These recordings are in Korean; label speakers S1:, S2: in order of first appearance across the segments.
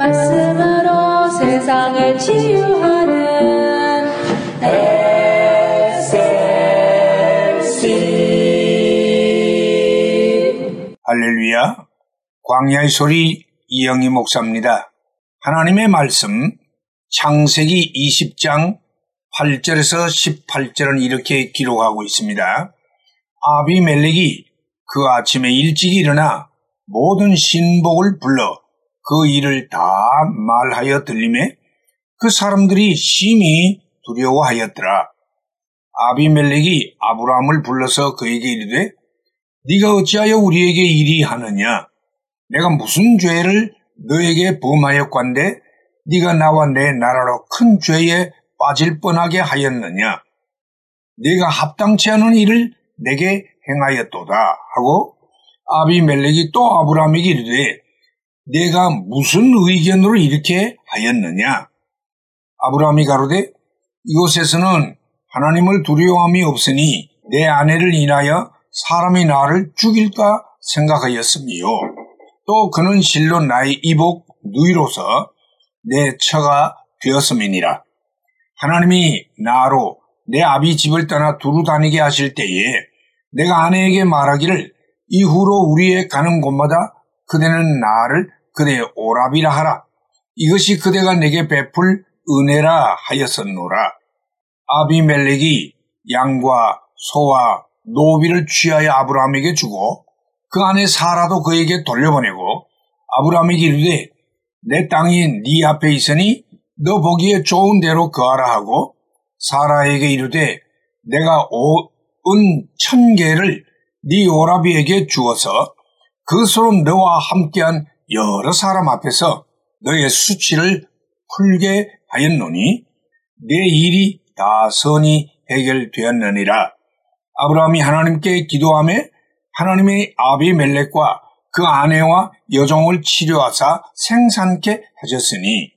S1: 말씀으로 세상을 치유하는
S2: SLC 할렐루야 광야의 소리 이영희 목사입니다. 하나님의 말씀 창세기 20장 8절에서 18절은 이렇게 기록하고 있습니다. 아비멜렉이 그 아침에 일찍 일어나 모든 신복을 불러 그 일을 다 말하여 들림에 그 사람들이 심히 두려워하였더라. 아비멜렉이 아브라함을 불러서 그에게 이르되 네가 어찌하여 우리에게 이리 하느냐? 내가 무슨 죄를 너에게 범하였건데 네가 나와 내 나라로 큰 죄에 빠질 뻔하게 하였느냐? 네가 합당치 않은 일을 내게 행하였도다 하고 아비멜렉이 또 아브라함에게 이르되 내가 무슨 의견으로 이렇게 하였느냐? 아브라함이 가로되 이곳에서는 하나님을 두려워함이 없으니 내 아내를 인하여 사람이 나를 죽일까 생각하였으며 또 그는 실로 나의 이복 누이로서 내 처가 되었음이니라. 하나님이 나로 내 아비 집을 떠나 두루 다니게 하실 때에 내가 아내에게 말하기를 이후로 우리의 가는 곳마다 그대는 나를 그대의 오랍이라 하라. 이것이 그대가 내게 베풀 은혜라 하였었노라. 아비멜렉이 양과 소와 노비를 취하여 아브라함에게 주고 그 안에 사라도 그에게 돌려보내고 아브라함에게 이르되 내 땅이 네 앞에 있으니 너 보기에 좋은 대로 거하라 하고 사라에게 이르되 내가 온천 개를 네 오라비에게 주어서 그것으로 너와 함께한 여러 사람 앞에서 너의 수치를 풀게 하였노니 내 일이 다 선이 해결되었느니라. 아브라함이 하나님께 기도함에 하나님의 아비멜렉과 그 아내와 여종을 치료하사 생산케 하셨으니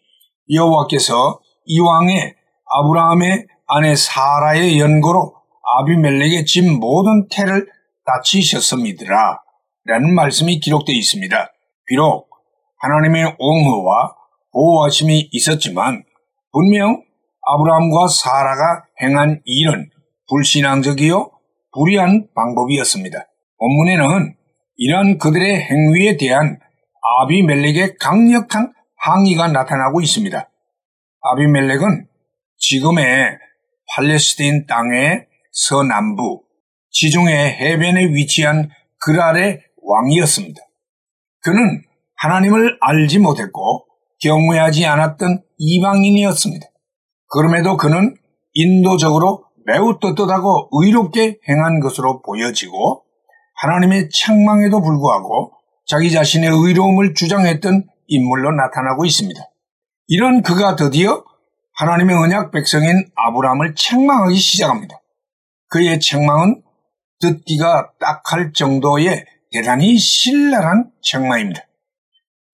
S2: 여호와께서 이왕에 아브라함의 아내 사라의 연고로 아비멜렉의 집 모든 태를 다치셨습니다라 라는 말씀이 기록되어 있습니다. 비록 하나님의 옹호와 보호하심이 있었지만 분명 아브라함과 사라가 행한 일은 불신앙적이요 불의한 방법이었습니다. 본문에는 이러한 그들의 행위에 대한 아비멜렉의 강력한 항의가 나타나고 있습니다. 아비멜렉은 지금의 팔레스틴 땅의 서남부 지중해 해변에 위치한 그랄의 왕이었습니다. 그는 하나님을 알지 못했고 경외하지 않았던 이방인이었습니다. 그럼에도 그는 인도적으로 매우 떳떳하고 의롭게 행한 것으로 보여지고 하나님의 책망에도 불구하고 자기 자신의 의로움을 주장했던 인물로 나타나고 있습니다. 이런 그가 드디어 하나님의 언약 백성인 아브라함을 책망하기 시작합니다. 그의 책망은 듣기가 딱할 정도의 대단히 신랄한 책망입니다.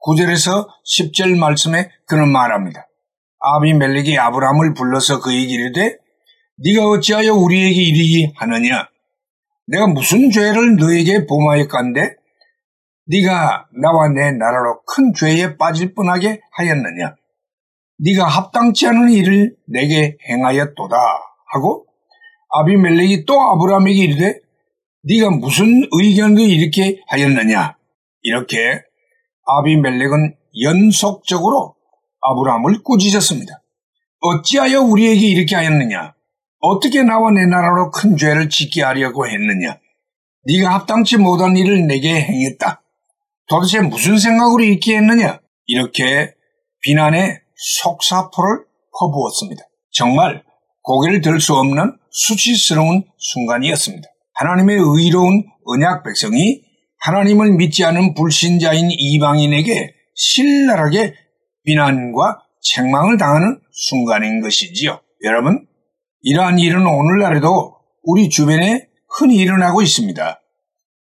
S2: 9절에서 10절 말씀에 그는 말합니다. 아비멜렉이 아브라함을 불러서 그에게 이르되 네가 어찌하여 우리에게 이르기 하느냐? 내가 무슨 죄를 너에게 범하였건데 네가 나와 내 나라로 큰 죄에 빠질 뻔하게 하였느냐? 네가 합당치 않은 일을 내게 행하였도다 하고 아비멜렉이 또 아브라함에게 이르되 네가 무슨 의견도 이렇게 하였느냐? 이렇게 아비멜렉은 연속적으로 아브라함을 꾸짖었습니다. 어찌하여 우리에게 이렇게 하였느냐? 어떻게 나와 내 나라로 큰 죄를 짓게 하려고 했느냐? 네가 합당치 못한 일을 내게 행했다. 도대체 무슨 생각으로 이렇게 했느냐? 이렇게 비난의 속사포를 퍼부었습니다. 정말 고개를 들 수 없는 수치스러운 순간이었습니다. 하나님의 의로운 언약 백성이 하나님을 믿지 않은 불신자인 이방인에게 신랄하게 비난과 책망을 당하는 순간인 것이지요. 여러분, 이러한 일은 오늘날에도 우리 주변에 흔히 일어나고 있습니다.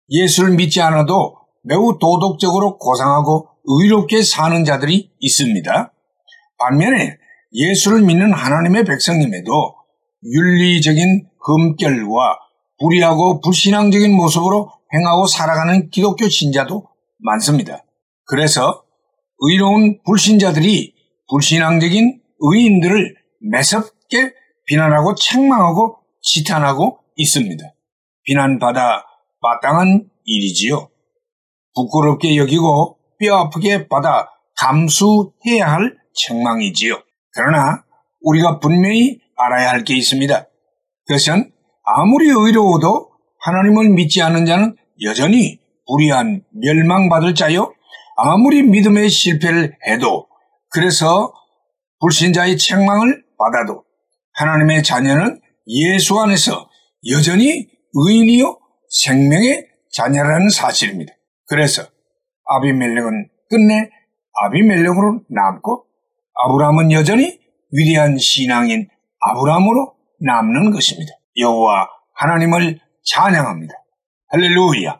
S2: 예수를 믿지 않아도 매우 도덕적으로 고상하고 의롭게 사는 자들이 있습니다. 반면에 예수를 믿는 하나님의 백성님에도 윤리적인 흠결과 불의하고 불신앙적인 모습으로 행하고 살아가는 기독교 신자도 많습니다. 그래서 의로운 불신자들이 불신앙적인 의인들을 매섭게 비난하고 책망하고 지탄하고 있습니다. 비난받아 마땅한 일이지요. 부끄럽게 여기고 뼈아프게 받아 감수해야 할 책망이지요. 그러나 우리가 분명히 알아야 할 게 있습니다. 그것은 아무리 의로워도 하나님을 믿지 않는 자는 여전히 불의한 멸망받을 자요. 아무리 믿음의 실패를 해도 그래서 불신자의 책망을 받아도 하나님의 자녀는 예수 안에서 여전히 의인이요 생명의 자녀라는 사실입니다. 그래서 아비멜렉은 끝내 아비멜렉으로 남고 아브라함은 여전히 위대한 신앙인 아브라함으로 남는 것입니다. 여호와 하나님을 찬양합니다. 할렐루야.